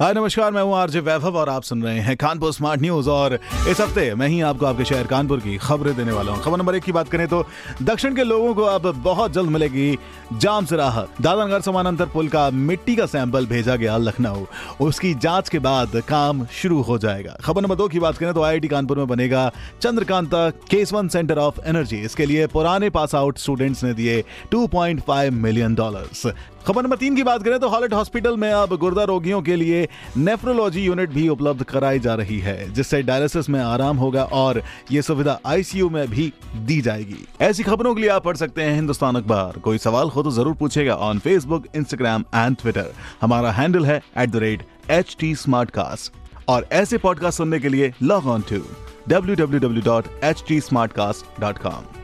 हाय, नमस्कार, मैं हूँ आरजे वैभव और आप सुन रहे हैं कानपुर स्मार्ट न्यूज़। और इस हफ़्ते मैं ही आपको आपके शहर कानपुर की खबरें देने वाला हूँ। खबर नंबर एक की बात करें तो दक्षिण के लोगों को अब बहुत जल्द मिलेगी जाम से राहत। दादनगर समानांतर पुल का मिट्टी का सैंपल भेजा गया लखनऊ। उसकी जाँच के बाद काम शुरू हो जाएगा। खबर नंबर दो की बात करें तो आईआईटी कानपुर में बनेगा Chandrakanta Kesavan centre of energy इसके लिए पुराने पास आउट स्टूडेंट्स ने दिए 2.5 मिलियन डॉलर्स खबर नंबर तीन की बात करें तो हॉलेट हॉस्पिटल में अब गुर्दा रोगियों के लिए नेफ्रोलॉजी यूनिट भी उपलब्ध कराई जा रही है, जिससे डायलिसिस में आराम होगा और ये सुविधा आईसीयू में भी दी जाएगी। ऐसी खबरों के लिए आप पढ़ सकते हैं हिंदुस्तान अखबार। कोई सवाल हो तो ज़रूर पूछेगा on Facebook Instagram and Twitter हमारा हैंडल है एट एच टी और ऐसे पॉडकास्ट सुनने के लिए लॉग ऑन टू www.htsmartcast.com